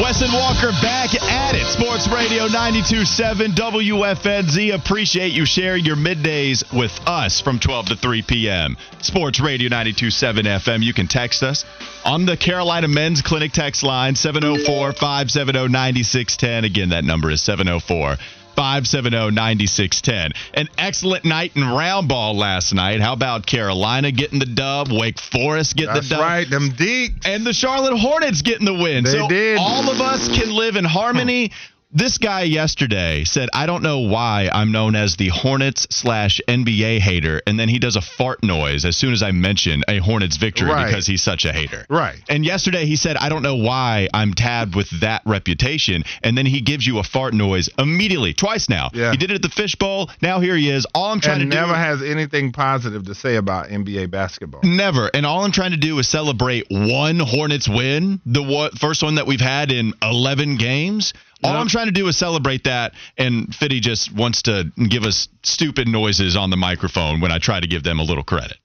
Wesson Walker back at it. Sports Radio 92.7 WFNZ. Appreciate you sharing your middays with us from 12 to 3 p.m. Sports Radio 92.7 FM. You can text us on the Carolina Men's Clinic text line 704 570 9610. Again, that number is 704 570 9610. An excellent night in round ball last night. How about Carolina getting the dub? Wake Forest getting That's the dub? That's right. Them deep. and the Charlotte Hornets getting the win. They so did. all of us can live in harmony. This guy yesterday said, I don't know why I'm known as the Hornets slash NBA hater. And then he does a fart noise as soon as I mention a Hornets victory Right. because he's such a hater. Right. And yesterday he said, I don't know why I'm tabbed with that reputation. And then he gives you a fart noise immediately, twice now. Yeah. He did it at the fishbowl. Now here he is. All I'm trying And to do never has anything positive to say about NBA basketball. Never. And all I'm trying to do is celebrate one Hornets win, the first one that we've had in 11 games. All I'm trying to do is celebrate that. And Fitty just wants to give us stupid noises on the microphone when I try to give them a little credit.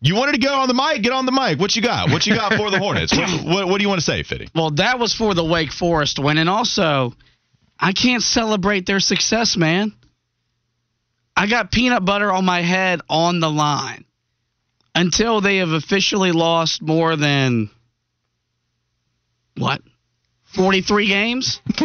You wanted to go on the mic? Get on the mic. What you got? What you got for the Hornets? What, what, what do you want to say, Fitty? Well, that was for the Wake Forest win. And also, I can't celebrate their success, man. I got peanut butter on my head on the line until they have officially lost more than, what, 43 games?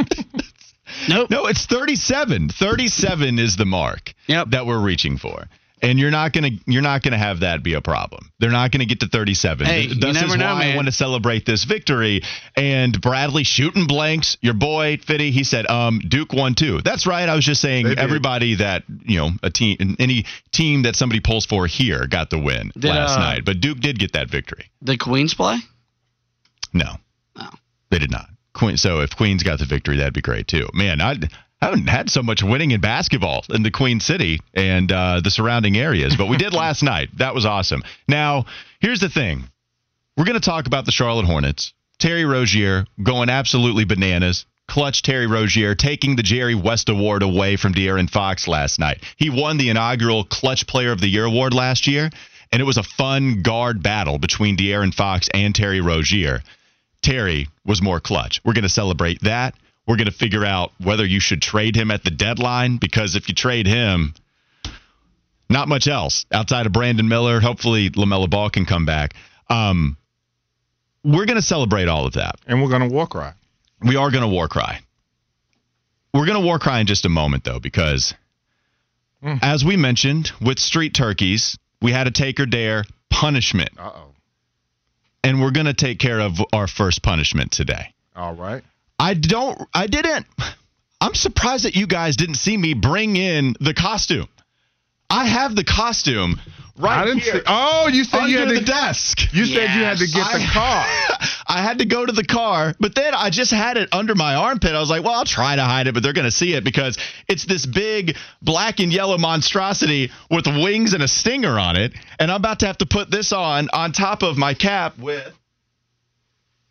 nope. No, it's 37. 37 is the mark Yep. that we're reaching for. And you're not gonna you're not gonna have that be a problem. They're not gonna get to 37. Hey, Th- you this never is know, why I want to celebrate this victory. And Bradley shooting blanks. Your boy Fitty, he said, um, Duke won too. That's right. I was just saying They did. everybody that you know a team any team that somebody pulls for here got the win Did, last uh, night. But Duke did get that victory. The Queens play? No, Oh. they did not. Queen. So if Queens got the victory, that'd be great too. Man, I I haven't had so much winning in basketball in the Queen City and uh, the surrounding areas, but we did last night. That was awesome. Now, here's the thing: we're going to talk about the Charlotte Hornets. Terry Rozier going absolutely bananas. Clutch Terry Rozier taking the Jerry West Award away from De'Aaron Fox last night. He won the inaugural Clutch Player of the Year award last year, and it was a fun guard battle between De'Aaron Fox and Terry Rozier. Terry was more clutch. We're going to celebrate that. We're going to figure out whether you should trade him at the deadline because if you trade him, not much else outside of Brandon Miller. Hopefully, LaMelo Ball can come back. Um, we're going to celebrate all of that. And we're going to war cry. We are going to war cry. We're going to war cry in just a moment, though, because Mm. as we mentioned with Street Turkeys, we had a take or dare punishment, Uh oh. And we're going to take care of our first punishment today. All right. I don't. I didn't. I'm surprised that you guys didn't see me bring in the costume. I have the costume right I didn't here see. Oh, you said you under had the to. desk. You said you had to get the car. I had to go to the car, but then I just had it under my armpit. I was like, well, I'll try to hide it, but they're going to see it because it's this big black and yellow monstrosity with wings and a stinger on it. And I'm about to have to put this on on top of my cap with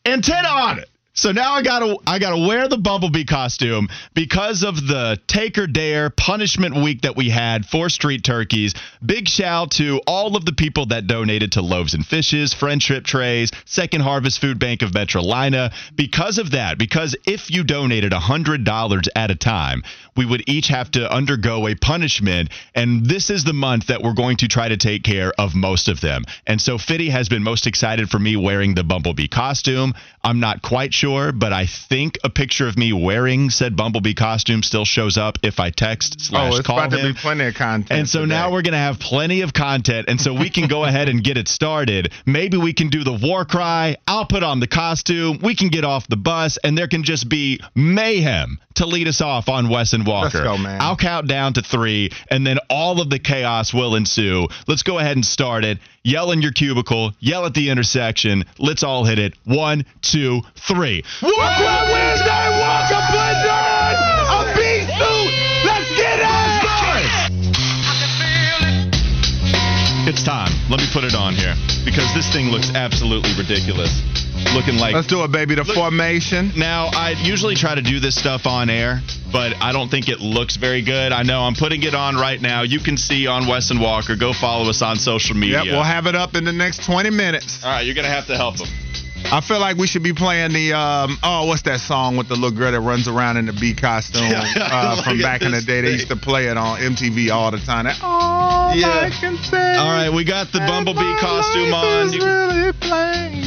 antenna on it. So now I gotta I gotta wear the bumblebee costume because of the take or dare punishment week that we had for street turkeys. Big shout to all of the people that donated to Loaves and Fishes, Friendship Trays, Second Harvest Food Bank of Metrolina. Because of that, because if you donated hundred dollars at a time, we would each have to undergo a punishment. And this is the month that we're going to try to take care of most of them. And so Fitty has been most excited for me wearing the bumblebee costume. I'm not quite sure sure, but I think a picture of me wearing said Bumblebee costume still shows up if I text slash Oh, it's call about to be plenty of content. And so now we're going to have plenty of content. And so we can go ahead and get it started. Maybe we can do the war cry. I'll put on the costume. We can get off the bus, and there can just be mayhem to lead us off on Wes and Walker. go, man. I'll count down to three, and then all of the chaos will ensue. Let's go ahead and start it. Yell in your cubicle, yell at the intersection. Let's all hit it. One, two, three. Walk on Wednesday, walk a blizzard! A beat suit! Let's get it! It's time. Let me put it on here because this thing looks absolutely ridiculous. Looking like Let's do it, baby. The Look- formation. now, I usually try to do this stuff on air, but I don't think it looks very good. I know I'm putting it on right now. You can see on Weston Walker. Go follow us on social media. Yep, we'll have it up in the next 20 minutes. All right, you're gonna have to help them. I feel like we should be playing the um oh what's that song with the little girl that runs around in the bee costume uh, from back in the day they used to play it on MTV all the time. That, all Yeah. I can say All right, we got the Bumblebee costume on, really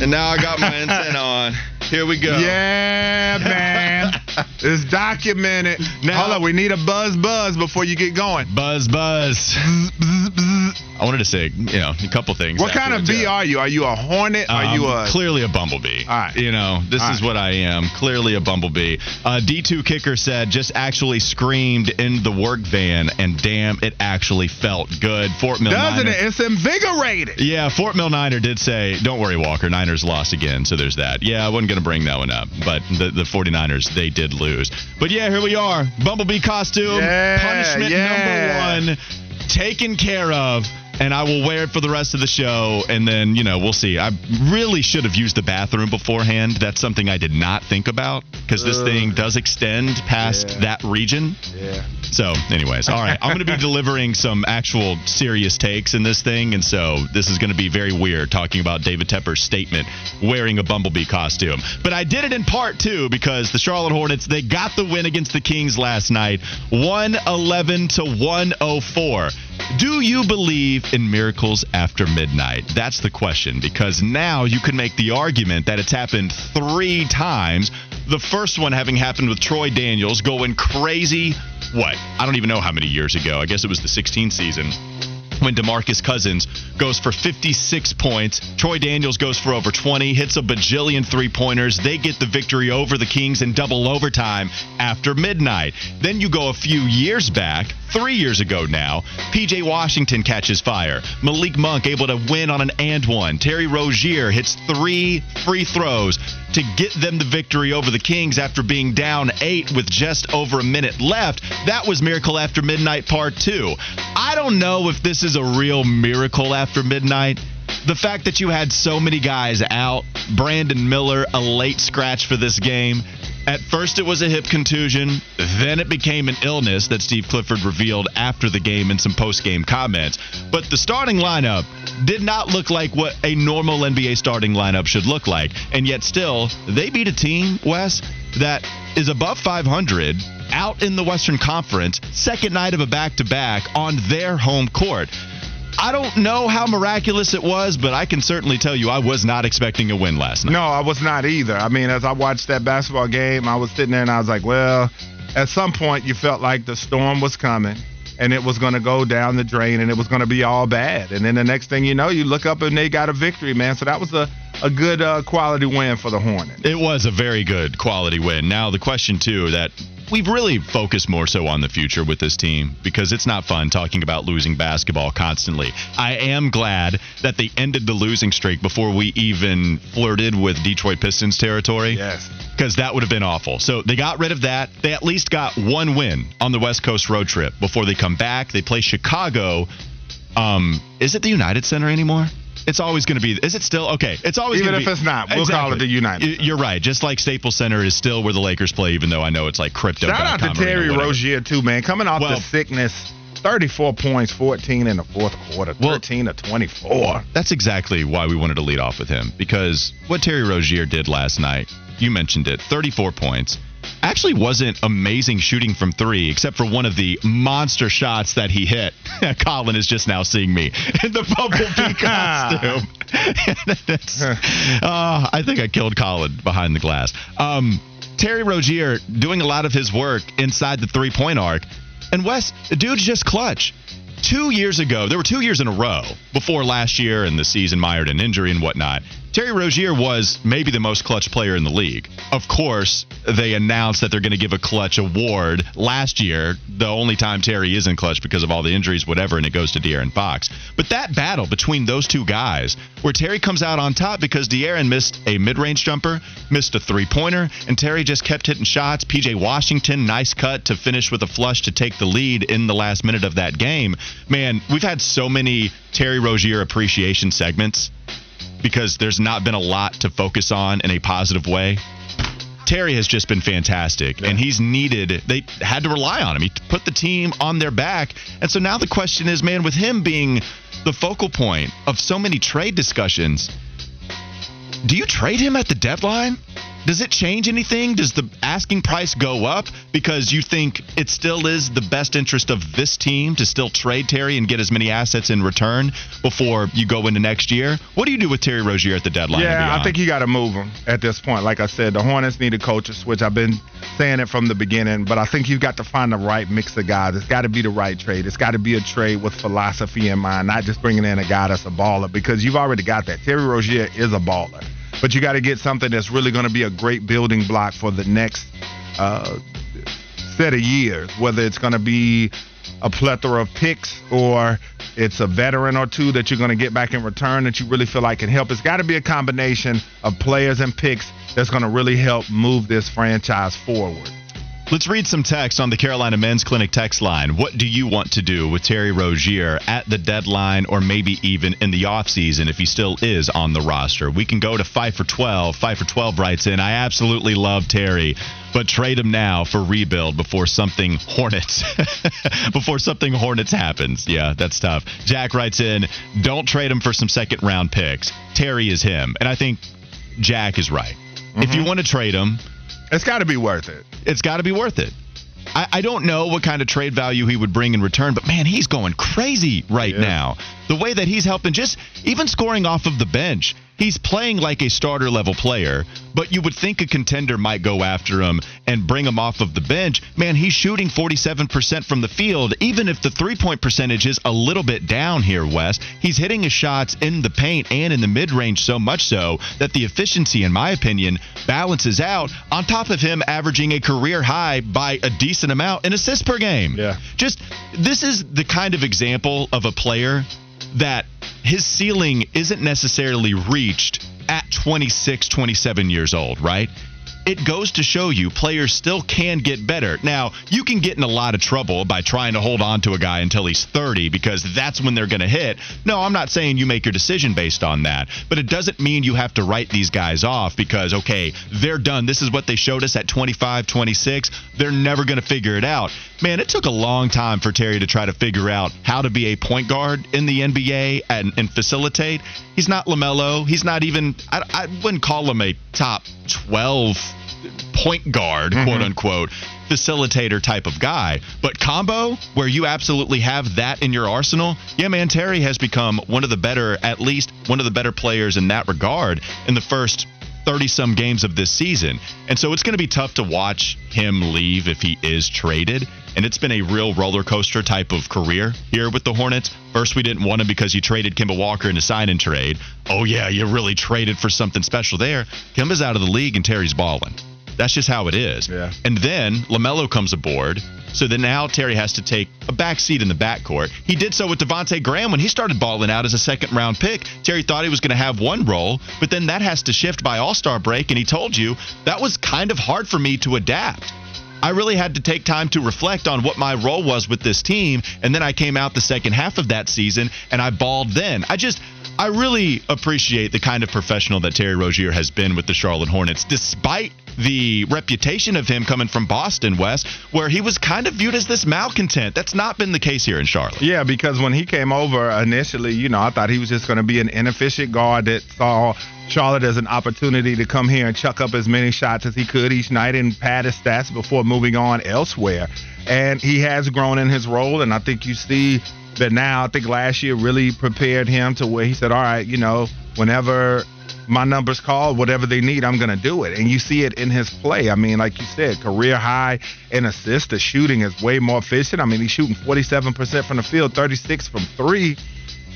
and now I got my antenna on. Here we go. Yeah, man. it's documented. Now- Hold on, we need a buzz buzz before you get going. Buzz, buzz. I wanted to say, you know, a couple things. What kind of bee are you? Are you a hornet? Are you Um, a clearly a bumblebee? All right. You know, this All is right. what I am. Clearly a bumblebee. Uh, D2 kicker said just actually screamed in the work van, and damn, it actually felt good. Fort Mill doesn't Niner- it? It's invigorated. Yeah, Fort Mill Niner did say, don't worry, Walker. Niners lost again, so there's that. Yeah, I wasn't to bring that one up, but the, the 49ers, they did lose. But yeah, here we are. Bumblebee costume, Yeah, punishment yeah. number one, taken care of. And I will wear it for the rest of the show, and then you know we'll see. I really should have used the bathroom beforehand. That's something I did not think about because this thing does extend past Yeah. that region. Yeah. So, anyways, all right. I'm going to be delivering some actual serious takes in this thing, and so this is going to be very weird talking about David Tepper's statement wearing a bumblebee costume. But I did it in part two because the Charlotte Hornets they got the win against the Kings last night, 111 to 104. Do you believe in miracles after midnight? That's the question because now you can make the argument that it's happened three times. The first one having happened with Troy Daniels going crazy. What? I don't even know how many years ago. I guess it was the 16th season when DeMarcus Cousins goes for 56 points. Troy Daniels goes for over 20, hits a bajillion three pointers. They get the victory over the Kings in double overtime after midnight. Then you go a few years back, three years ago now. PJ Washington catches fire. Malik Monk able to win on an and one. Terry Rozier hits three free throws to get them the victory over the Kings after being down eight with just over a minute left. That was Miracle After Midnight Part 2. I don't know if this is a real miracle after midnight. The fact that you had so many guys out, Brandon Miller, a late scratch for this game. At first, it was a hip contusion. Then it became an illness that Steve Clifford revealed after the game in some post game comments. But the starting lineup did not look like what a normal NBA starting lineup should look like. And yet, still, they beat a team, Wes, that is above 500 out in the Western Conference, second night of a back to back on their home court. I don't know how miraculous it was, but I can certainly tell you I was not expecting a win last night. No, I was not either. I mean, as I watched that basketball game, I was sitting there and I was like, well, at some point you felt like the storm was coming and it was going to go down the drain and it was going to be all bad. And then the next thing you know, you look up and they got a victory, man. So that was a, a good uh, quality win for the Hornets. It was a very good quality win. Now, the question, too, that we've really focused more so on the future with this team because it's not fun talking about losing basketball constantly. I am glad that they ended the losing streak before we even flirted with Detroit Pistons territory. Yes. because that would have been awful. So they got rid of that. They at least got one win on the West Coast road trip before they come back. They play Chicago. Um, is it the United Center anymore? It's always going to be. Is it still okay? It's always Even if be- it's not, we'll call it the United You're right. Just like Staples Center is still where the Lakers play, even though I know it's like crypto. Shout out to Terry Rozier, too, man. Coming off Well- the sickness, 34 points, 14 in the fourth quarter, Well- 13 to 24. That's exactly why we wanted to lead off with him because what Terry Rozier did last night, you mentioned it, 34 points, actually wasn't amazing shooting from three, except for one of the monster shots that he hit. Colin is just now seeing me in the bumblebee costume. uh, I think I killed Colin behind the glass. Um, Terry Rozier doing a lot of his work inside the three point arc. And Wes, the dude's just clutch. Two years ago, there were two years in a row before last year and the season mired in injury and whatnot. Terry Rozier was maybe the most clutch player in the league. Of course, they announced that they're going to give a clutch award last year, the only time Terry isn't clutch because of all the injuries, whatever, and it goes to De'Aaron Fox. But that battle between those two guys, where Terry comes out on top because De'Aaron missed a mid range jumper, missed a three pointer, and Terry just kept hitting shots. PJ Washington, nice cut to finish with a flush to take the lead in the last minute of that game. Man, we've had so many Terry Rozier appreciation segments because there's not been a lot to focus on in a positive way. Terry has just been fantastic, yeah. and he's needed. They had to rely on him. He put the team on their back, and so now the question is, man, with him being the focal point of so many trade discussions, do you trade him at the deadline? Does it change anything? Does the asking price go up because you think it still is the best interest of this team to still trade Terry and get as many assets in return before you go into next year? What do you do with Terry Rozier at the deadline? Yeah, I think you got to move him at this point. Like I said, the Hornets need a coach switch. I've been saying it from the beginning, but I think you've got to find the right mix of guys. It's got to be the right trade. It's got to be a trade with philosophy in mind, not just bringing in a guy that's a baller because you've already got that. Terry Rozier is a baller but you got to get something that's really going to be a great building block for the next uh, set of years, whether it's going to be a plethora of picks or it's a veteran or two that you're going to get back in return that you really feel like can help. It's got to be a combination of players and picks that's going to really help move this franchise forward. Let's read some text on the Carolina Men's Clinic text line. What do you want to do with Terry Rozier at the deadline or maybe even in the offseason if he still is on the roster? We can go to 5 for 12. 5 for 12 writes in, I absolutely love Terry, but trade him now for rebuild before something Hornets before something Hornets happens. Yeah, that's tough. Jack writes in, don't trade him for some second round picks. Terry is him. And I think Jack is right. Mm-hmm. If you mm-hmm. want to trade him, it's got to be worth it. It's got to be worth it. I, I, don't know what kind of trade value he would bring in return, but man, he's going crazy right yeah. now. The way that he's helping, just even scoring off of the bench he's playing like a starter level player, but you would think a contender might go after him and bring him off of the bench. Man, he's shooting 47% from the field. Even if the three point percentage is a little bit down here, Wes, he's hitting his shots in the paint and in the mid range so much so that the efficiency, in my opinion, balances out on top of him averaging a career high by a decent amount in assists per game. Yeah. Just this is the kind of example of a player that his ceiling isn't necessarily reached at 26, 27 years old, right? it goes to show you players still can get better. Now, you can get in a lot of trouble by trying to hold on to a guy until he's 30 because that's when they're going to hit. No, I'm not saying you make your decision based on that, but it doesn't mean you have to write these guys off because, okay, they're done. This is what they showed us at 25, 26. They're never going to figure it out. Man, it took a long time for Terry to try to figure out how to be a point guard in the NBA and, and facilitate. He's not LaMelo. He's not even, I, I wouldn't call him a top 12 point guard, mm-hmm. quote unquote, facilitator type of guy. But combo, where you absolutely have that in your arsenal, yeah, man, Terry has become one of the better, at least one of the better players in that regard in the first 30 some games of this season. And so it's going to be tough to watch him leave if he is traded. And it's been a real roller coaster type of career here with the Hornets. First, we didn't want him because you traded Kemba Walker in a sign and trade. Oh, yeah, you really traded for something special there. Kemba's out of the league and Terry's balling. That's just how it is. Yeah. And then LaMelo comes aboard. So then now Terry has to take a back seat in the backcourt. He did so with Devonte Graham when he started balling out as a second round pick. Terry thought he was going to have one role, but then that has to shift by All Star break. And he told you that was kind of hard for me to adapt. I really had to take time to reflect on what my role was with this team. And then I came out the second half of that season and I balled then. I just, I really appreciate the kind of professional that Terry Rozier has been with the Charlotte Hornets, despite the reputation of him coming from Boston, Wes, where he was kind of viewed as this malcontent. That's not been the case here in Charlotte. Yeah, because when he came over initially, you know, I thought he was just going to be an inefficient guard that saw Charlotte as an opportunity to come here and chuck up as many shots as he could each night and pad his stats before moving on elsewhere. And he has grown in his role, and I think you see that now. I think last year really prepared him to where he said, "All right, you know, whenever my numbers call, whatever they need, I'm going to do it. And you see it in his play. I mean, like you said, career high in assists. The shooting is way more efficient. I mean, he's shooting 47% from the field, 36 from three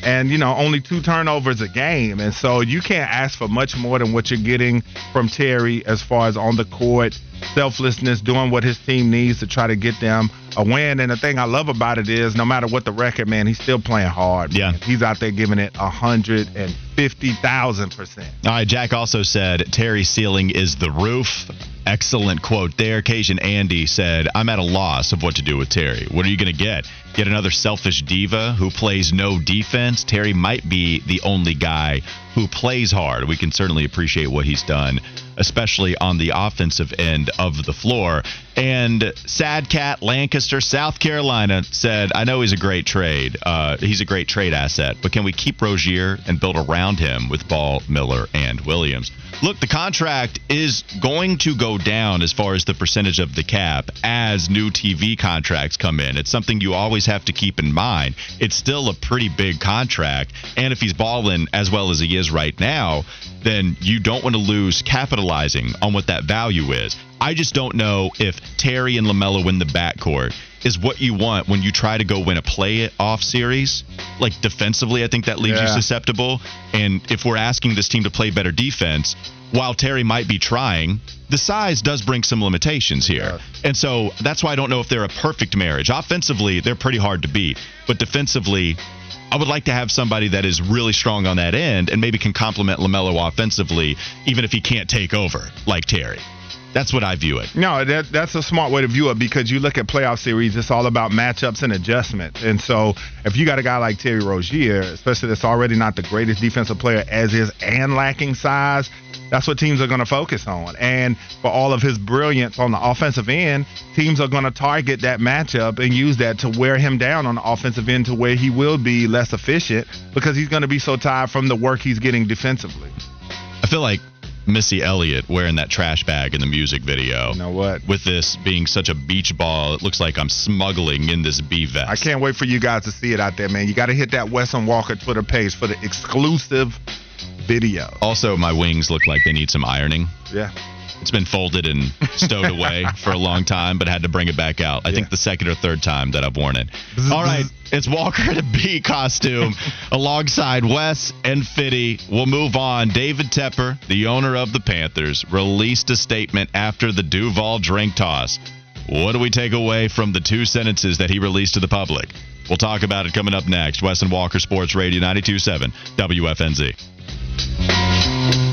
and you know only two turnovers a game and so you can't ask for much more than what you're getting from terry as far as on the court selflessness doing what his team needs to try to get them a win and the thing i love about it is no matter what the record man he's still playing hard yeah he's out there giving it a hundred and fifty thousand percent all right jack also said terry's ceiling is the roof excellent quote there. Cajun Andy said, I'm at a loss of what to do with Terry. What are you going to get? Get another selfish diva who plays no defense? Terry might be the only guy who plays hard. We can certainly appreciate what he's done, especially on the offensive end of the floor. And Sad Cat Lancaster, South Carolina, said, I know he's a great trade. Uh, he's a great trade asset, but can we keep Rozier and build around him with Ball, Miller, and Williams? Look, the contract is going to go down as far as the percentage of the cap as new TV contracts come in. It's something you always have to keep in mind. It's still a pretty big contract, and if he's balling as well as he is right now, then you don't want to lose capitalizing on what that value is. I just don't know if Terry and LaMelo in the backcourt is what you want when you try to go win a play off series. Like defensively, I think that leaves yeah. you susceptible. And if we're asking this team to play better defense, while Terry might be trying, the size does bring some limitations here. And so that's why I don't know if they're a perfect marriage. Offensively, they're pretty hard to beat, but defensively, I would like to have somebody that is really strong on that end and maybe can complement LaMelo offensively, even if he can't take over like Terry. That's what I view it. No, that, that's a smart way to view it because you look at playoff series, it's all about matchups and adjustments. And so if you got a guy like Terry Rozier, especially that's already not the greatest defensive player as is and lacking size, that's what teams are going to focus on. And for all of his brilliance on the offensive end, teams are going to target that matchup and use that to wear him down on the offensive end to where he will be less efficient because he's going to be so tired from the work he's getting defensively. I feel like Missy Elliott wearing that trash bag in the music video. You know what? With this being such a beach ball, it looks like I'm smuggling in this bee vest. I can't wait for you guys to see it out there, man. You got to hit that Wesson Walker Twitter page for the exclusive video. Also, my wings look like they need some ironing. Yeah. It's been folded and stowed away for a long time, but had to bring it back out. I yeah. think the second or third time that I've worn it. All right, it's Walker in a bee costume alongside Wes and Fitty. We'll move on. David Tepper, the owner of the Panthers, released a statement after the Duval drink toss. What do we take away from the two sentences that he released to the public? We'll talk about it coming up next. Wes and Walker Sports Radio 927 WFNZ.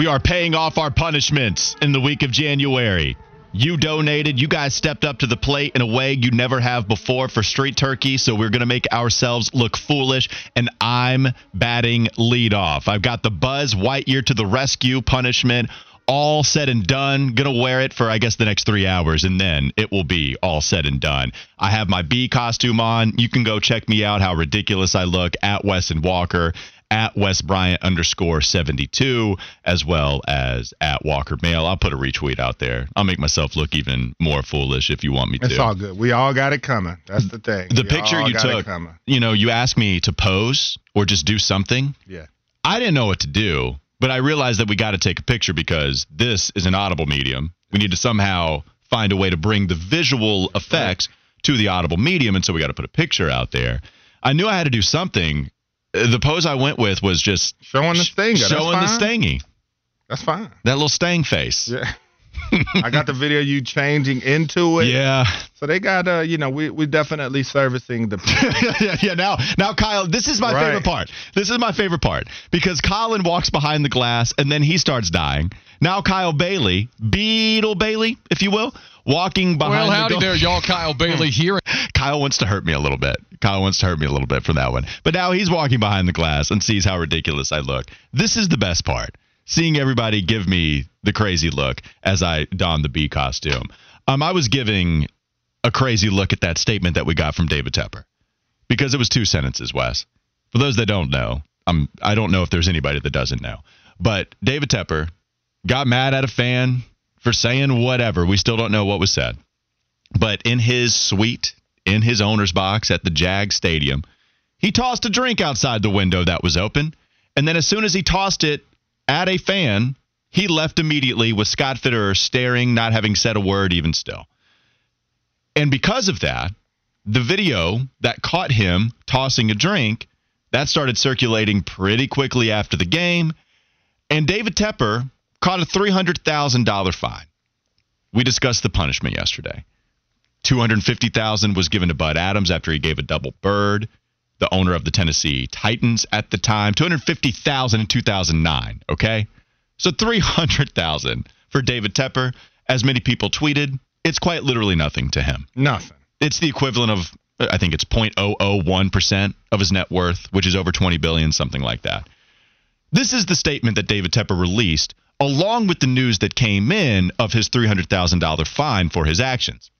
We are paying off our punishments in the week of January. You donated. You guys stepped up to the plate in a way you never have before for Street Turkey. So we're going to make ourselves look foolish. And I'm batting leadoff. I've got the Buzz Lightyear to the rescue punishment all said and done. Gonna wear it for, I guess, the next three hours, and then it will be all said and done. I have my bee costume on. You can go check me out how ridiculous I look at Wesson Walker at Wes Bryant underscore 72, as well as at Walker Mail. I'll put a retweet out there. I'll make myself look even more foolish if you want me to. It's all good. We all got it coming. That's the thing. the We picture you took, you know, you asked me to pose or just do something. Yeah. I didn't know what to do, but I realized that we got to take a picture because this is an audible medium. We need to somehow find a way to bring the visual effects to the audible medium, and so we got to put a picture out there. I knew I had to do something. The pose I went with was just Showing the. That's showing the fine. stangy, That's fine. that little stang face. Yeah. I got the video you changing into it. Yeah. So they got uh, you know, we we definitely servicing the yeah, yeah. Now, now, Kyle, this is my Right. favorite part. This is my favorite part because Colin walks behind the glass and then he starts dying. Now, Kyle Bailey, Beetle Bailey, if you will, walking behind. The glass. Well, howdy the there, y'all. Kyle Bailey here. Kyle wants to hurt me a little bit. Kyle wants to hurt me a little bit from that one. But now he's walking behind the glass and sees how ridiculous I look. This is the best part. Seeing everybody give me the crazy look as I don the bee costume. Um, I was giving a crazy look at that statement that we got from David Tepper because it was two sentences, Wes. For those that don't know, I'm I don't know if there's anybody that doesn't know, but David Tepper got mad at a fan for saying whatever. We still don't know what was said. But in his suite, in his owner's box at the Jag Stadium, he tossed a drink outside the window that was open. And then as soon as he tossed it at a fan, he left immediately with Scott Fitterer staring, not having said a word even still. And because of that, the video that caught him tossing a drink, that started circulating pretty quickly after the game. And David Tepper caught a $300,000 fine. We discussed the punishment yesterday. 250,000 was given to Bud Adams after he gave a double bird, the owner of the Tennessee Titans at the time. 250,000 in 2009, okay? So 300,000 for David Tepper. As many people tweeted, it's quite literally nothing to him. Nothing. It's the equivalent of I think it's 0.001% of his net worth, which is over 20 billion, something like that. This is the statement that David Tepper released along with the news that came in of his $300,000 fine for his actions.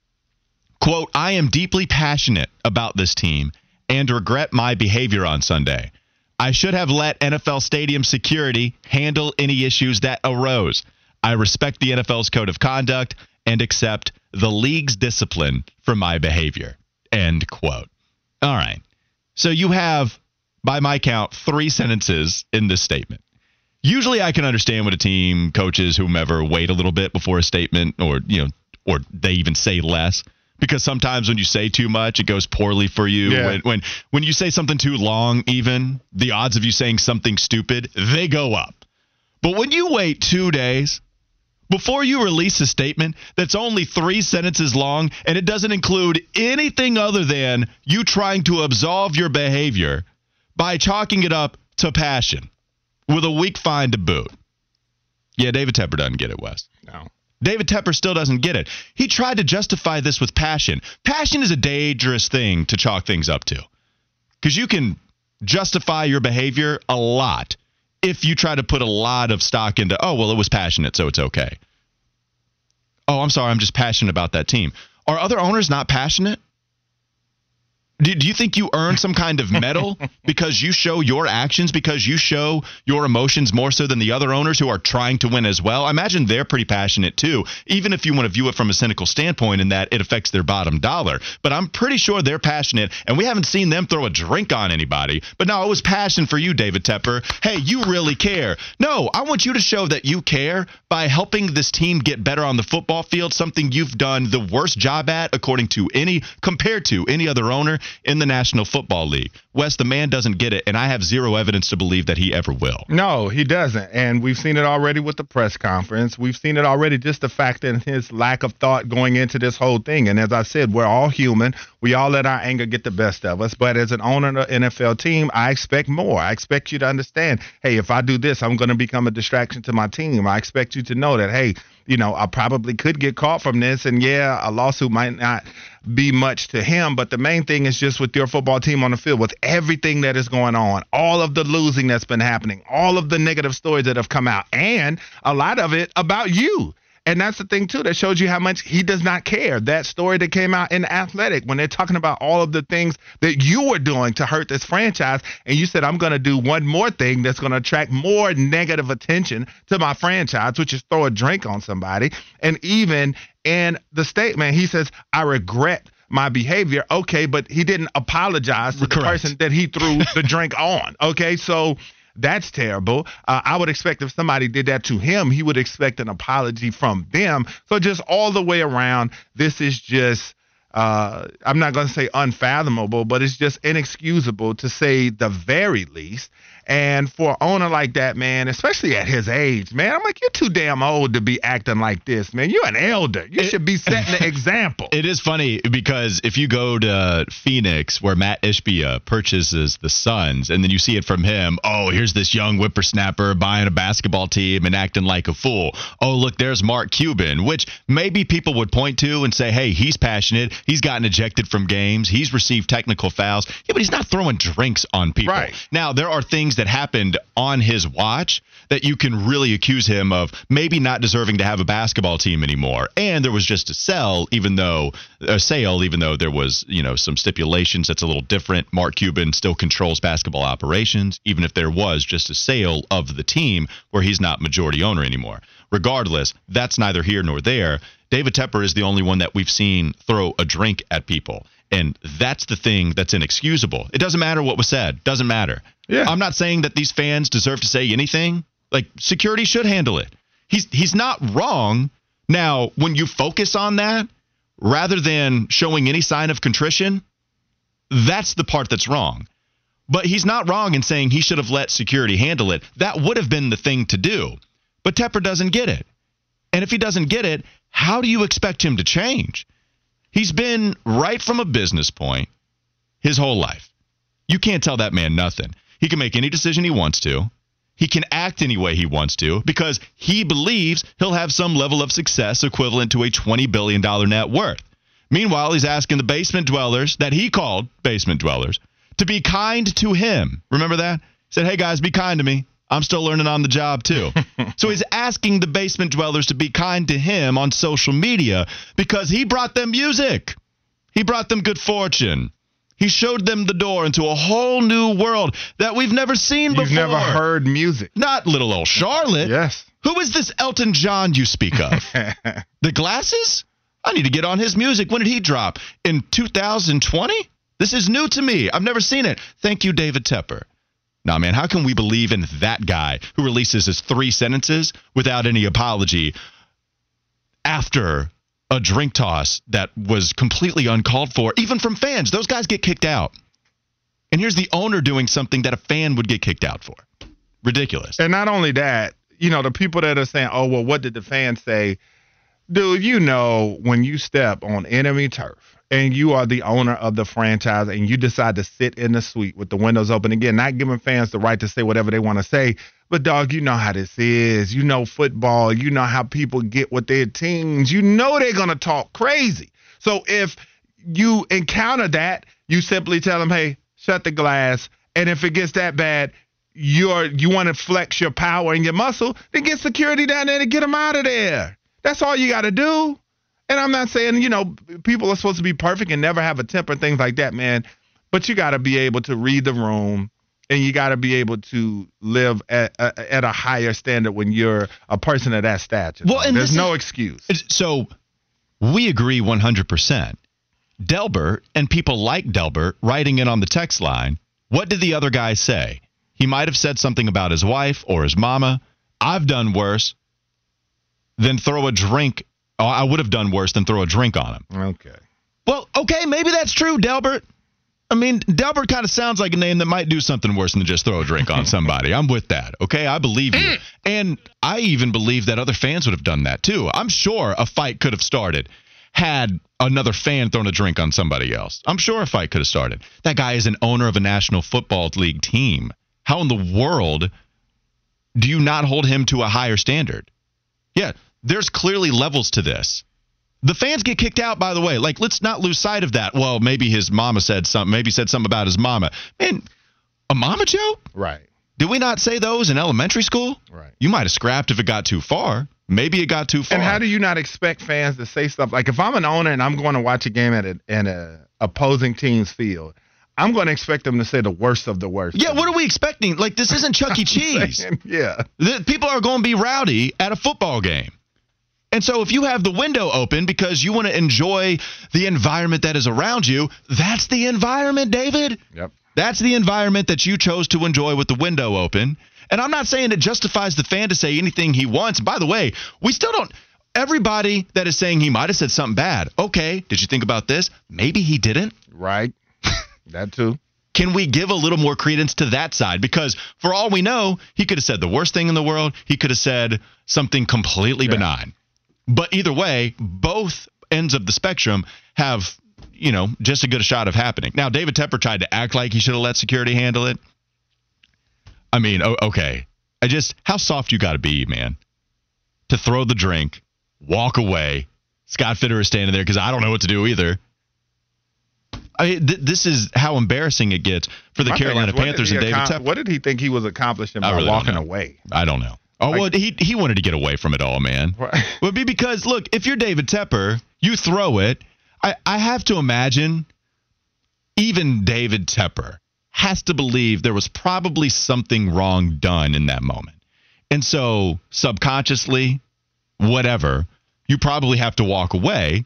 Quote, I am deeply passionate about this team and regret my behavior on Sunday. I should have let NFL stadium security handle any issues that arose. I respect the NFL's code of conduct and accept the league's discipline for my behavior. End quote. All right. So you have, by my count, three sentences in this statement. Usually I can understand when a team, coaches, whomever, wait a little bit before a statement or, you know, or they even say less. Because sometimes when you say too much, it goes poorly for you. Yeah. When, when when you say something too long, even the odds of you saying something stupid, they go up. But when you wait two days before you release a statement that's only three sentences long and it doesn't include anything other than you trying to absolve your behavior by chalking it up to passion with a weak fine to boot. Yeah, David Tepper doesn't get it, Wes. No. David Tepper still doesn't get it. He tried to justify this with passion. Passion is a dangerous thing to chalk things up to because you can justify your behavior a lot if you try to put a lot of stock into, oh, well, it was passionate, so it's okay. Oh, I'm sorry, I'm just passionate about that team. Are other owners not passionate? Do, do you think you earn some kind of medal because you show your actions, because you show your emotions more so than the other owners who are trying to win as well? I imagine they're pretty passionate too, even if you want to view it from a cynical standpoint in that it affects their bottom dollar. But I'm pretty sure they're passionate, and we haven't seen them throw a drink on anybody. But no, it was passion for you, David Tepper. Hey, you really care. No, I want you to show that you care by helping this team get better on the football field, something you've done the worst job at, according to any, compared to any other owner in the National Football League. Wes, the man doesn't get it, and I have zero evidence to believe that he ever will. No, he doesn't. And we've seen it already with the press conference. We've seen it already just the fact that his lack of thought going into this whole thing. And as I said, we're all human. We all let our anger get the best of us. But as an owner of an NFL team, I expect more. I expect you to understand, hey, if I do this, I'm going to become a distraction to my team. I expect you to know that, hey, you know, I probably could get caught from this. And yeah, a lawsuit might not be much to him. But the main thing is just with your football team on the field, with everything that is going on, all of the losing that's been happening, all of the negative stories that have come out, and a lot of it about you. And that's the thing too that shows you how much he does not care. That story that came out in Athletic when they're talking about all of the things that you were doing to hurt this franchise, and you said I'm going to do one more thing that's going to attract more negative attention to my franchise, which is throw a drink on somebody. And even in the statement, he says I regret my behavior. Okay, but he didn't apologize to Correct. the person that he threw the drink on. Okay, so that's terrible. Uh, I would expect if somebody did that to him, he would expect an apology from them. So just all the way around, this is just. Uh, I'm not going to say unfathomable, but it's just inexcusable to say the very least. And for an owner like that, man, especially at his age, man, I'm like, you're too damn old to be acting like this, man. You're an elder. You should be setting the example. It is funny because if you go to Phoenix, where Matt Ishbia purchases the Suns, and then you see it from him, oh, here's this young whippersnapper buying a basketball team and acting like a fool. Oh, look, there's Mark Cuban, which maybe people would point to and say, hey, he's passionate. He's gotten ejected from games. He's received technical fouls. Yeah, but he's not throwing drinks on people. Right. Now, there are things that happened on his watch that you can really accuse him of maybe not deserving to have a basketball team anymore. And there was just a sell, even though a sale, even though there was, you know, some stipulations that's a little different. Mark Cuban still controls basketball operations, even if there was just a sale of the team where he's not majority owner anymore. Regardless, that's neither here nor there. David Tepper is the only one that we've seen throw a drink at people. And that's the thing that's inexcusable. It doesn't matter what was said. Doesn't matter. Yeah. I'm not saying that these fans deserve to say anything. Like security should handle it. He's he's not wrong. Now, when you focus on that rather than showing any sign of contrition, that's the part that's wrong. But he's not wrong in saying he should have let security handle it. That would have been the thing to do. But Tepper doesn't get it. And if he doesn't get it, how do you expect him to change? He's been right from a business point his whole life. You can't tell that man nothing. He can make any decision he wants to. He can act any way he wants to because he believes he'll have some level of success equivalent to a $20 billion net worth. Meanwhile, he's asking the basement dwellers that he called basement dwellers to be kind to him. Remember that? He said, hey guys, be kind to me. I'm still learning on the job too. so he's asking the basement dwellers to be kind to him on social media because he brought them music. He brought them good fortune. He showed them the door into a whole new world that we've never seen before. You've never heard music. Not little old Charlotte. Yes. Who is this Elton John you speak of? the glasses? I need to get on his music. When did he drop? In 2020? This is new to me. I've never seen it. Thank you, David Tepper. Nah, man, how can we believe in that guy who releases his three sentences without any apology after a drink toss that was completely uncalled for, even from fans? Those guys get kicked out. And here's the owner doing something that a fan would get kicked out for. Ridiculous. And not only that, you know, the people that are saying, oh, well, what did the fans say? Dude, you know, when you step on enemy turf and you are the owner of the franchise and you decide to sit in the suite with the windows open again, not giving fans the right to say whatever they want to say. But, dog, you know how this is. You know football. You know how people get with their teams. You know they're going to talk crazy. So if you encounter that, you simply tell them, hey, shut the glass. And if it gets that bad, you're you want to flex your power and your muscle, then get security down there to get them out of there. That's all you got to do. And I'm not saying you know people are supposed to be perfect and never have a temper and things like that, man. But you got to be able to read the room, and you got to be able to live at, at at a higher standard when you're a person of that stature. Well, and there's no is- excuse. So we agree 100%. Delbert and people like Delbert writing in on the text line, what did the other guy say? He might have said something about his wife or his mama. I've done worse than throw a drink. Oh, I would have done worse than throw a drink on him. Okay. Well, okay, maybe that's true, Delbert. I mean, Delbert kind of sounds like a name that might do something worse than just throw a drink on somebody. I'm with that. Okay, I believe you. Mm. And I even believe that other fans would have done that too. I'm sure a fight could have started had another fan thrown a drink on somebody else. I'm sure a fight could have started. That guy is an owner of a National Football League team. How in the world do you not hold him to a higher standard? Yeah, there's clearly levels to this. The fans get kicked out, by the way. Like, let's not lose sight of that. Well, maybe his mama said something. Maybe said something about his mama. Man, a mama joke? Right. Did we not say those in elementary school? Right. You might have scrapped if it got too far. maybe it got too far. And how do you not expect fans to say stuff like if I'm an owner and I'm going to watch a game at an at a opposing team's field, I'm going to expect them to say the worst of the worst. Yeah, what are we expecting? Like this isn't Chuck E. Cheese. yeah. The, people are going to be rowdy at a football game. And so if you have the window open because you want to enjoy the environment that is around you, that's the environment, David. Yep. That's the environment that you chose to enjoy with the window open. And I'm not saying it justifies the fan to say anything he wants. By the way, we still don't everybody that is saying he might have said something bad. Okay, did you think about this? Maybe he didn't. Right. that too. Can we give a little more credence to that side? Because for all we know, he could have said the worst thing in the world. He could have said something completely yeah. benign. But either way, both ends of the spectrum have, you know, just a good shot of happening. Now, David Tepper tried to act like he should have let security handle it. I mean, okay. I just, how soft you got to be, man, to throw the drink, walk away. Scott Fitterer is standing there because I don't know what to do either. I mean, th- this is how embarrassing it gets for the My Carolina is, Panthers and David Tepper. What did he think he was accomplishing by really walking away? I don't know. Oh well, he he wanted to get away from it all, man. Right. Would be because look, if you're David Tepper, you throw it. I I have to imagine, even David Tepper has to believe there was probably something wrong done in that moment, and so subconsciously, whatever, you probably have to walk away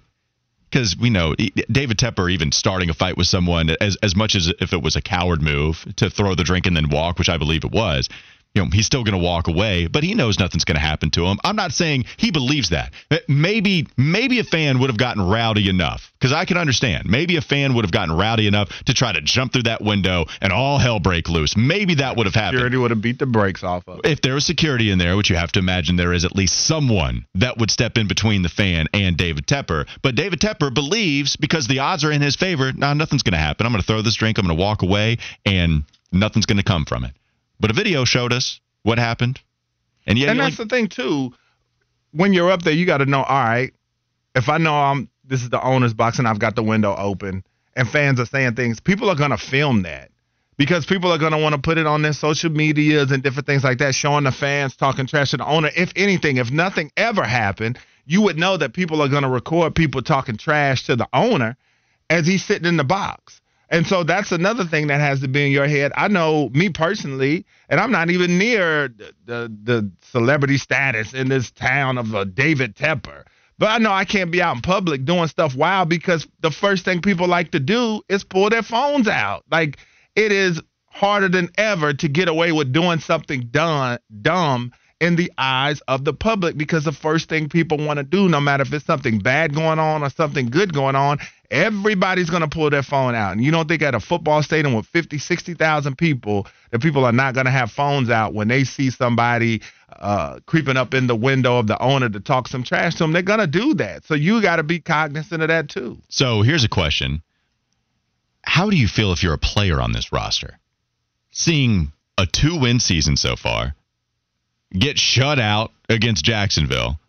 because we know David Tepper even starting a fight with someone as as much as if it was a coward move to throw the drink and then walk, which I believe it was you know, he's still going to walk away, but he knows nothing's going to happen to him. I'm not saying he believes that. Uh, maybe maybe a fan would have gotten rowdy enough because I can understand. Maybe a fan would have gotten rowdy enough to try to jump through that window and all hell break loose. Maybe that would have happened. Security would have beat the brakes off of. If there was security in there, which you have to imagine there is at least someone that would step in between the fan and David Tepper. But David Tepper believes because the odds are in his favor, nah, nothing's going to happen. I'm going to throw this drink, I'm going to walk away, and nothing's going to come from it. But a video showed us what happened. And yeah, and that's like, the thing too. When you're up there, you got to know. All right, if I know I'm this is the owner's box and I've got the window open, and fans are saying things, people are gonna film that because people are gonna want to put it on their social medias and different things like that, showing the fans talking trash to the owner. If anything, if nothing ever happened, you would know that people are gonna record people talking trash to the owner as he's sitting in the box. And so that's another thing that has to be in your head. I know me personally, and I'm not even near the the, the celebrity status in this town of David Tepper. But I know I can't be out in public doing stuff wild because the first thing people like to do is pull their phones out. Like it is harder than ever to get away with doing something done dumb in the eyes of the public because the first thing people want to do, no matter if it's something bad going on or something good going on, everybody's going to pull their phone out. And you don't think at a football stadium with 50, 60,000 people, that people are not going to have phones out when they see somebody uh, creeping up in the window of the owner to talk some trash to them. They're going to do that. So you got to be cognizant of that too. So here's a question How do you feel if you're a player on this roster? Seeing a two win season so far get shut out against Jacksonville.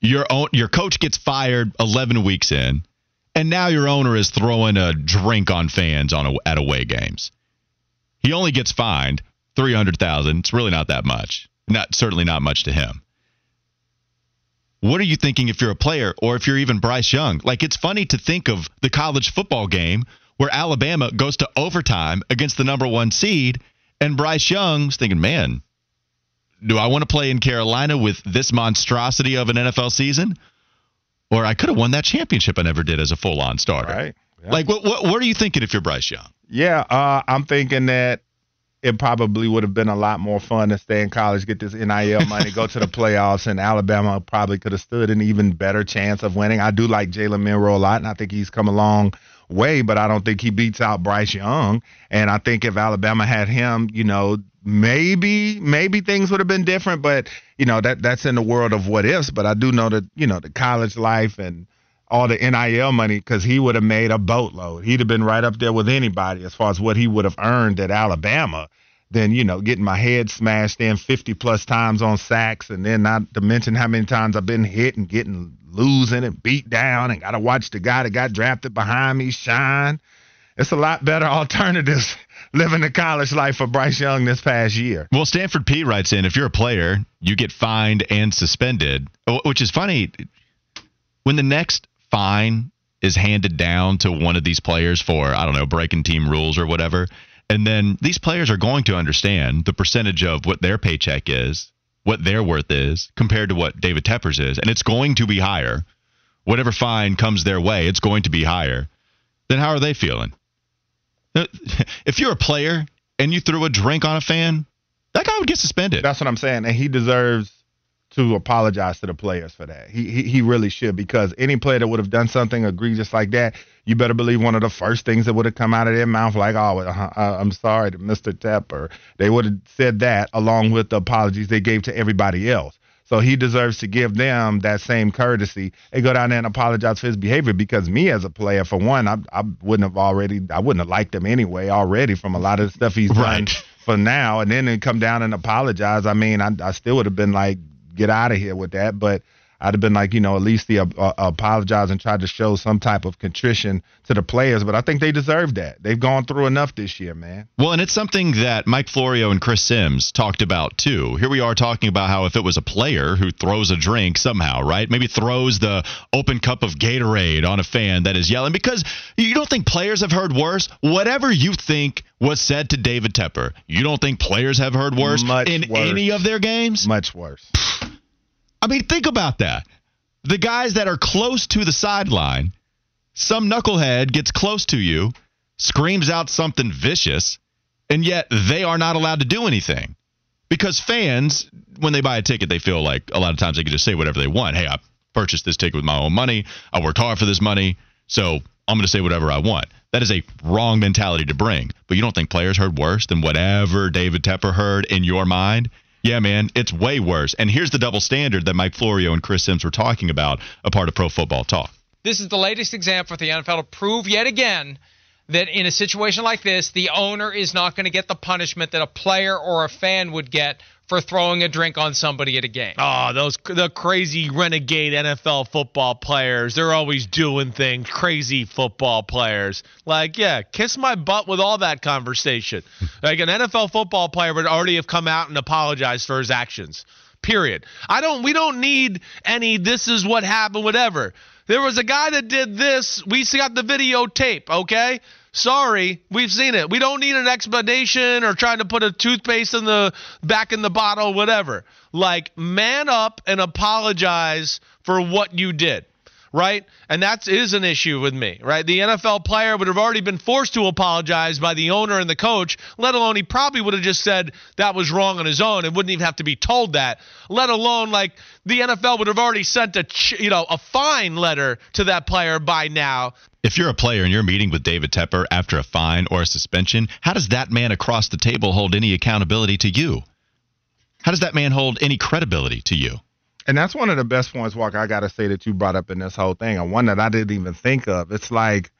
Your own, your coach gets fired 11 weeks in, and now your owner is throwing a drink on fans on a, at away games. He only gets fined 300,000. It's really not that much. Not certainly not much to him. What are you thinking if you're a player or if you're even Bryce Young? Like it's funny to think of the college football game where Alabama goes to overtime against the number 1 seed and Bryce Young's thinking, "Man, do I want to play in Carolina with this monstrosity of an NFL season? Or I could have won that championship I never did as a full on starter. Right. Yeah. Like, what, what, what are you thinking if you're Bryce Young? Yeah, uh, I'm thinking that it probably would have been a lot more fun to stay in college, get this NIL money, go to the playoffs, and Alabama probably could have stood an even better chance of winning. I do like Jalen Milroe a lot, and I think he's come a long way, but I don't think he beats out Bryce Young. And I think if Alabama had him, you know, maybe maybe things would have been different but you know that that's in the world of what ifs but i do know that you know the college life and all the nil money because he would have made a boatload. He'd have been right up there with anybody as far as what he would have earned at alabama then you know getting my head smashed in 50 plus times on sacks and then not to mention how many times i've been hit and getting losing and beat down and gotta watch the guy that got drafted behind me shine. It's a lot better alternatives living the college life for Bryce Young this past year. Well, Stanford P writes in if you're a player, you get fined and suspended, oh, which is funny. When the next fine is handed down to one of these players for, I don't know, breaking team rules or whatever, and then these players are going to understand the percentage of what their paycheck is, what their worth is, compared to what David Tepper's is, and it's going to be higher. Whatever fine comes their way, it's going to be higher. Then how are they feeling? If you're a player and you threw a drink on a fan, that guy would get suspended. That's what I'm saying, and he deserves to apologize to the players for that. He, he he really should because any player that would have done something egregious like that, you better believe one of the first things that would have come out of their mouth like, "Oh, uh, I'm sorry Mr. Tepper." They would have said that along with the apologies they gave to everybody else. So he deserves to give them that same courtesy and go down there and apologize for his behavior. Because me as a player, for one, I, I wouldn't have already, I wouldn't have liked him anyway already from a lot of the stuff he's right. done for now. And then to come down and apologize, I mean, I, I still would have been like, get out of here with that. But I'd have been like, you know, at least the uh, uh, apologize and tried to show some type of contrition to the players. But I think they deserve that. They've gone through enough this year, man. Well, and it's something that Mike Florio and Chris Sims talked about too. Here we are talking about how if it was a player who throws a drink somehow, right? Maybe throws the open cup of Gatorade on a fan that is yelling because you don't think players have heard worse. Whatever you think was said to David Tepper, you don't think players have heard worse Much in worse. any of their games? Much worse. I mean, think about that. The guys that are close to the sideline, some knucklehead gets close to you, screams out something vicious, and yet they are not allowed to do anything. Because fans, when they buy a ticket, they feel like a lot of times they can just say whatever they want. Hey, I purchased this ticket with my own money. I worked hard for this money, so I'm going to say whatever I want. That is a wrong mentality to bring. But you don't think players heard worse than whatever David Tepper heard in your mind? Yeah, man, it's way worse. And here's the double standard that Mike Florio and Chris Sims were talking about, a part of Pro Football Talk. This is the latest example for the NFL to prove yet again that in a situation like this, the owner is not going to get the punishment that a player or a fan would get for throwing a drink on somebody at a game. Oh, those the crazy renegade NFL football players. They're always doing things. Crazy football players. Like, yeah, kiss my butt with all that conversation. like an NFL football player would already have come out and apologized for his actions. Period. I don't we don't need any this is what happened whatever. There was a guy that did this. We got the videotape, okay? Sorry, we've seen it. We don't need an explanation or trying to put a toothpaste in the back in the bottle, whatever. Like, man up and apologize for what you did, right? And that is an issue with me, right? The NFL player would have already been forced to apologize by the owner and the coach, let alone he probably would have just said that was wrong on his own and wouldn't even have to be told that. Let alone like the NFL would have already sent a you know a fine letter to that player by now. If you're a player and you're meeting with David Tepper after a fine or a suspension, how does that man across the table hold any accountability to you? How does that man hold any credibility to you? And that's one of the best points, Walker, I got to say that you brought up in this whole thing, and one that I didn't even think of. It's like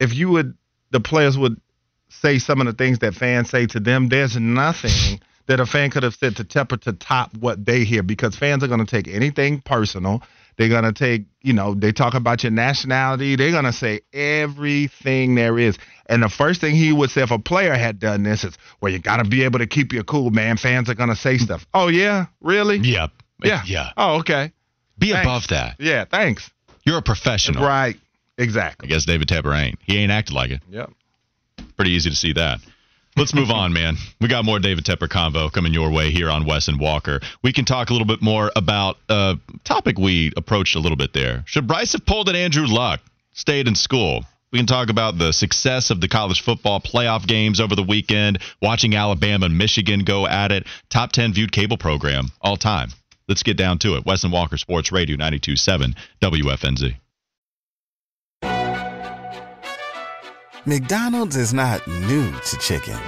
if you would, the players would say some of the things that fans say to them, there's nothing that a fan could have said to Tepper to top what they hear because fans are going to take anything personal. They're going to take, you know, they talk about your nationality. They're going to say everything there is. And the first thing he would say if a player had done this is, well, you got to be able to keep your cool, man. Fans are going to say stuff. Oh, yeah? Really? Yeah. Yeah. Yeah. Oh, okay. Be Thanks. above that. Yeah, thanks. You're a professional. Right. Exactly. I guess David Tepper ain't. He ain't acted like it. Yep. Pretty easy to see that. Let's move on, man. We got more David Tepper convo coming your way here on Wes and Walker. We can talk a little bit more about a topic we approached a little bit there. Should Bryce have pulled an Andrew Luck, stayed in school? We can talk about the success of the college football playoff games over the weekend, watching Alabama and Michigan go at it, top 10 viewed cable program all time. Let's get down to it. Wes and Walker Sports Radio 927 WFNZ. McDonald's is not new to chicken.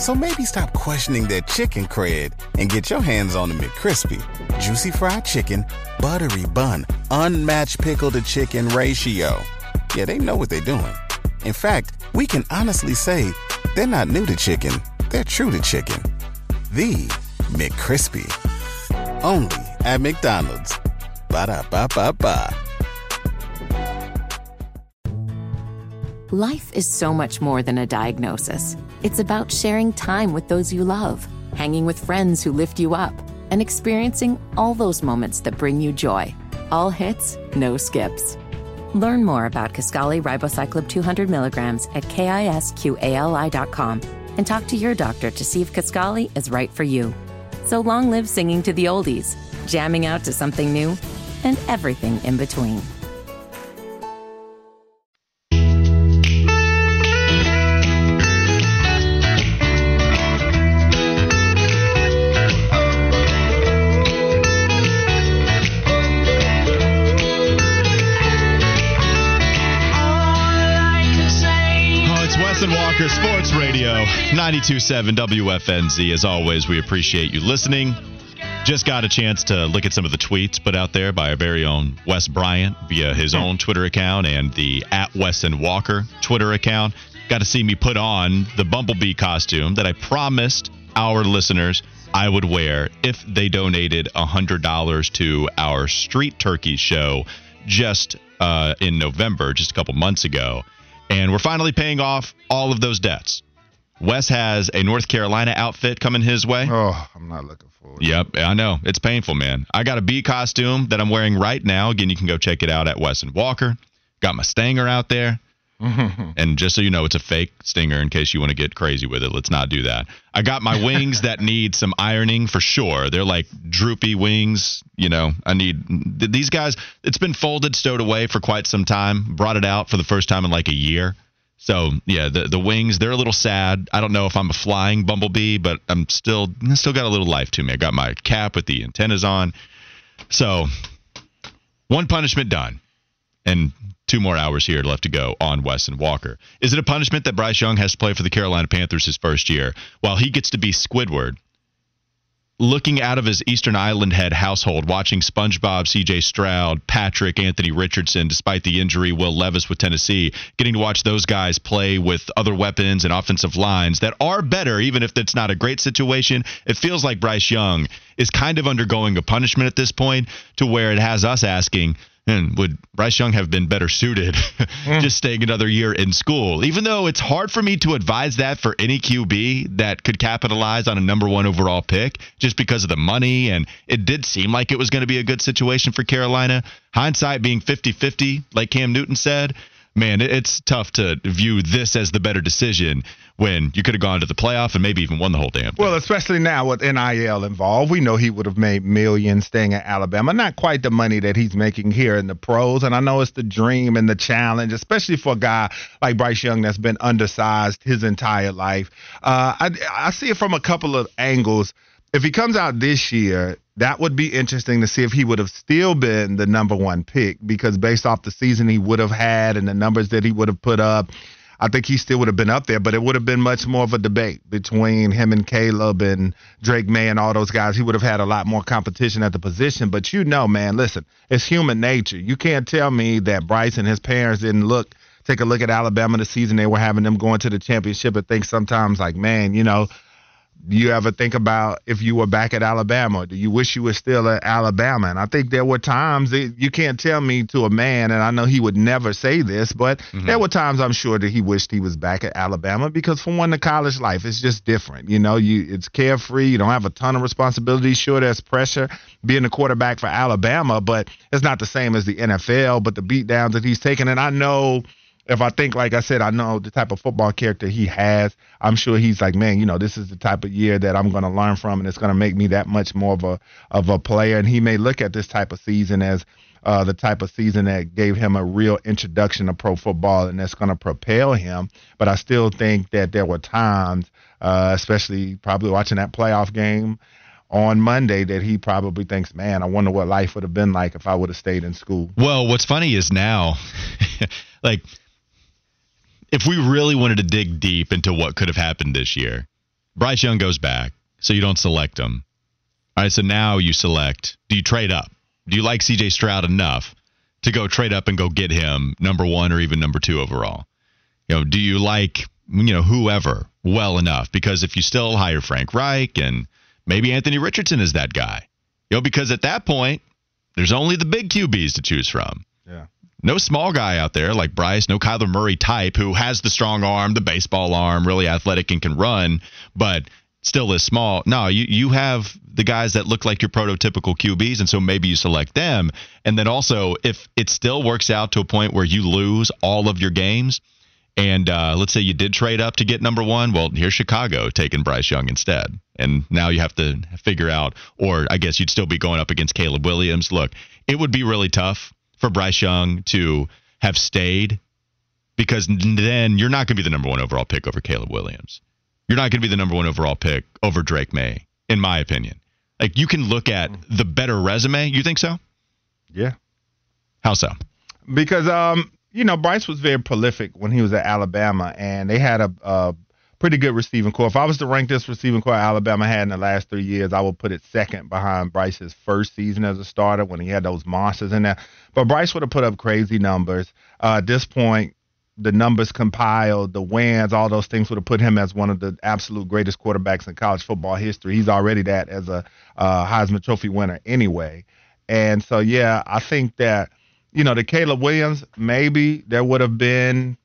So maybe stop questioning their chicken cred and get your hands on the McCrispy. Juicy fried chicken, buttery bun, unmatched pickle to chicken ratio. Yeah, they know what they're doing. In fact, we can honestly say they're not new to chicken, they're true to chicken. The McCrispy. Only at McDonald's. Ba da ba ba ba. Life is so much more than a diagnosis. It's about sharing time with those you love, hanging with friends who lift you up, and experiencing all those moments that bring you joy. All hits, no skips. Learn more about Kisqali Ribociclib 200 milligrams at kisqali.com and talk to your doctor to see if Kisqali is right for you. So long live singing to the oldies, jamming out to something new, and everything in between. 92.7 WFNZ. As always, we appreciate you listening. Just got a chance to look at some of the tweets put out there by our very own Wes Bryant via his own Twitter account and the at Wes and Walker Twitter account. Got to see me put on the Bumblebee costume that I promised our listeners I would wear if they donated $100 to our Street Turkey show just uh, in November, just a couple months ago. And we're finally paying off all of those debts. Wes has a North Carolina outfit coming his way. Oh, I'm not looking forward. Yep, I know. It's painful, man. I got a bee costume that I'm wearing right now. Again, you can go check it out at Wes and Walker. Got my stinger out there. and just so you know, it's a fake stinger in case you want to get crazy with it. Let's not do that. I got my wings that need some ironing for sure. They're like droopy wings. You know, I need these guys. It's been folded, stowed away for quite some time. Brought it out for the first time in like a year. So yeah, the the wings they're a little sad. I don't know if I'm a flying bumblebee, but I'm still still got a little life to me. I got my cap with the antennas on. So one punishment done, and two more hours here left to go on Wes and Walker. Is it a punishment that Bryce Young has to play for the Carolina Panthers his first year while he gets to be Squidward? Looking out of his Easter Island head household, watching SpongeBob, CJ Stroud, Patrick, Anthony Richardson, despite the injury, Will Levis with Tennessee, getting to watch those guys play with other weapons and offensive lines that are better, even if it's not a great situation. It feels like Bryce Young is kind of undergoing a punishment at this point to where it has us asking, and would Bryce Young have been better suited mm. just staying another year in school? Even though it's hard for me to advise that for any QB that could capitalize on a number one overall pick just because of the money. And it did seem like it was going to be a good situation for Carolina. Hindsight being 50 50, like Cam Newton said, man, it's tough to view this as the better decision when you could have gone to the playoff and maybe even won the whole damn thing. Well, especially now with NIL involved, we know he would have made millions staying at Alabama. Not quite the money that he's making here in the pros. And I know it's the dream and the challenge, especially for a guy like Bryce Young that's been undersized his entire life. Uh, I, I see it from a couple of angles. If he comes out this year, that would be interesting to see if he would have still been the number one pick because based off the season he would have had and the numbers that he would have put up, I think he still would have been up there, but it would have been much more of a debate between him and Caleb and Drake Maye and all those guys. He would have had a lot more competition at the position. But you know, man, listen, it's human nature. You can't tell me that Bryce and his parents didn't look take a look at Alabama the season they were having them going to the championship and think sometimes like, man, you know, you ever think about if you were back at Alabama? Do you wish you were still at Alabama? And I think there were times that you can't tell me to a man, and I know he would never say this, but mm-hmm. there were times I'm sure that he wished he was back at Alabama because for one, the college life is just different. You know, you it's carefree. You don't have a ton of responsibilities. Sure, there's pressure being a quarterback for Alabama, but it's not the same as the NFL. But the beat downs that he's taken, and I know if I think, like I said, I know the type of football character he has, I'm sure he's like, man, you know, this is the type of year that I'm going to learn from, and it's going to make me that much more of a of a player. And he may look at this type of season as uh, the type of season that gave him a real introduction to pro football, and that's going to propel him. But I still think that there were times, uh, especially probably watching that playoff game on Monday, that he probably thinks, man, I wonder what life would have been like if I would have stayed in school. Well, what's funny is now, like, if we really wanted to dig deep into what could have happened this year, Bryce Young goes back, so you don't select him. All right, so now you select. Do you trade up? Do you like CJ Stroud enough to go trade up and go get him number one or even number two overall? You know, do you like you know whoever well enough? Because if you still hire Frank Reich and maybe Anthony Richardson is that guy, you know, because at that point there's only the big QBs to choose from. Yeah. No small guy out there like Bryce, no Kyler Murray type who has the strong arm, the baseball arm, really athletic and can run, but still is small. No, you you have the guys that look like your prototypical QBs, and so maybe you select them. And then also, if it still works out to a point where you lose all of your games, and uh, let's say you did trade up to get number one, well, here's Chicago taking Bryce Young instead. And now you have to figure out, or I guess you'd still be going up against Caleb Williams. Look, it would be really tough for Bryce Young to have stayed because then you're not going to be the number one overall pick over Caleb Williams. You're not going to be the number one overall pick over Drake Maye, in my opinion. Like you can look at the better resume. You think so? Yeah. How so? Because um, you know, Bryce was very prolific when he was at Alabama, and they had a, a pretty good receiving corps. If I was to rank this receiving corps Alabama had in the last three years, I would put it second behind Bryce's first season as a starter when he had those monsters in there. But Bryce would have put up crazy numbers. Uh, at this point, the numbers compiled, the wins, all those things would have put him as one of the absolute greatest quarterbacks in college football history. He's already that as a uh, Heisman Trophy winner anyway. And so, yeah, I think that, you know, the Caleb Williams, maybe there would have been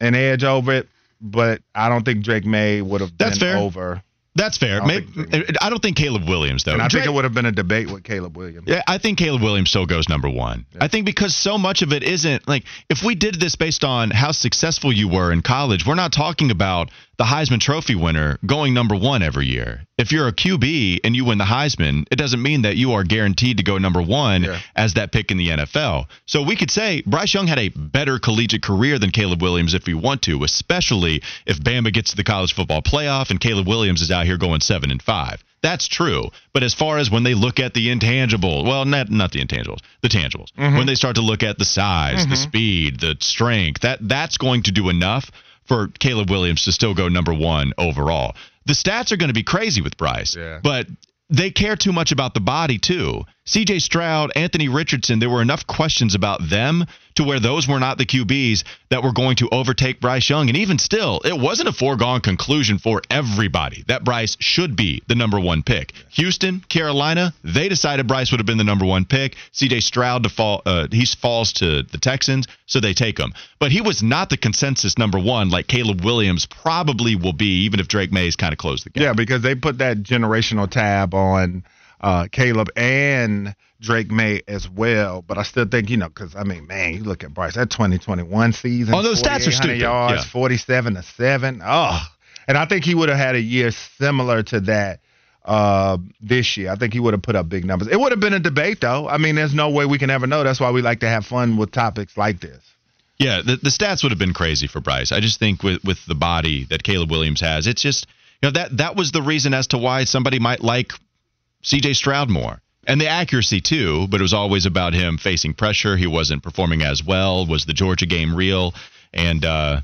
an edge over it, but I don't think Drake Maye would have That's been fair. over. That's fair. I don't Maybe, think- I don't think Caleb Williams though. And I Drake- think it would have been a debate with Caleb Williams. Yeah, I think Caleb Williams still goes number one. I think because so much of it isn't like if we did this based on how successful you were in college, we're not talking about the Heisman Trophy winner going number one every year. If you're a QB and you win the Heisman, it doesn't mean that you are guaranteed to go number one Yeah. as that pick in the NFL. So we could say Bryce Young had a better collegiate career than Caleb Williams if we want to, especially if Bama gets to the college football playoff and Caleb Williams is out here going seven and five. That's true. But as far as when they look at the intangible, well, not not the intangibles, the tangibles. Mm-hmm. When they start to look at the size, the mm-hmm. speed, the strength, that that's going to do enough for Caleb Williams to still go number one overall. The stats are going to be crazy with Bryce, Yeah. but they care too much about the body too. CJ Stroud, Anthony Richardson, there were enough questions about them to where those were not the QBs that were going to overtake Bryce Young. And even still, it wasn't a foregone conclusion for everybody that Bryce should be the number one pick. Houston, Carolina, they decided Bryce would have been the number one pick. CJ Stroud default, uh, he falls to the Texans, so they take him. But he was not the consensus number one like Caleb Williams probably will be, even if Drake Maye's kind of closed the gap. Yeah, because they put that generational tab on uh, Caleb and Drake Maye as well. But I still think, you know, because, I mean, man, you look at Bryce, that 2021 season. Oh, those stats are 4,800 stupid. yards, Yeah. 47 to 7. Oh. And I think he would have had a year similar to that uh, this year. I think he would have put up big numbers. It would have been a debate, though. I mean, there's no way we can ever know. That's why we like to have fun with topics like this. Yeah, the, the stats would have been crazy for Bryce. I just think with with the body that Caleb Williams has, it's just you know that that was the reason as to why somebody might like C.J. Stroud more. And the accuracy too, but it was always about him facing pressure. He wasn't performing as well. Was the Georgia game real? And uh,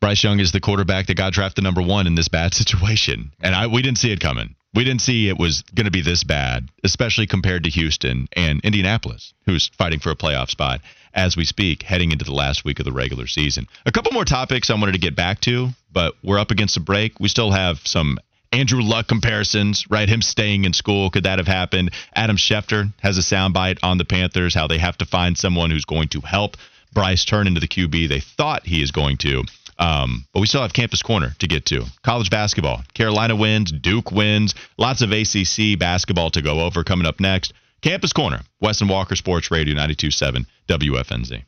Bryce Young is the quarterback that got drafted number one in this bad situation, and I we didn't see it coming. We didn't see it was going to be this bad, especially compared to Houston and Indianapolis, who's fighting for a playoff spot as we speak, heading into the last week of the regular season. A couple more topics I wanted to get back to, but we're up against a break. We still have some Andrew Luck comparisons, right? Him staying in school, could that have happened? Adam Schefter has a soundbite on the Panthers, how they have to find someone who's going to help Bryce turn into the QB they thought he is going to. Um, but we still have Campus Corner to get to. College basketball. Carolina wins, Duke wins, lots of ACC basketball to go over coming up next. Campus Corner, Wes and Walker Sports Radio 927 WFNZ.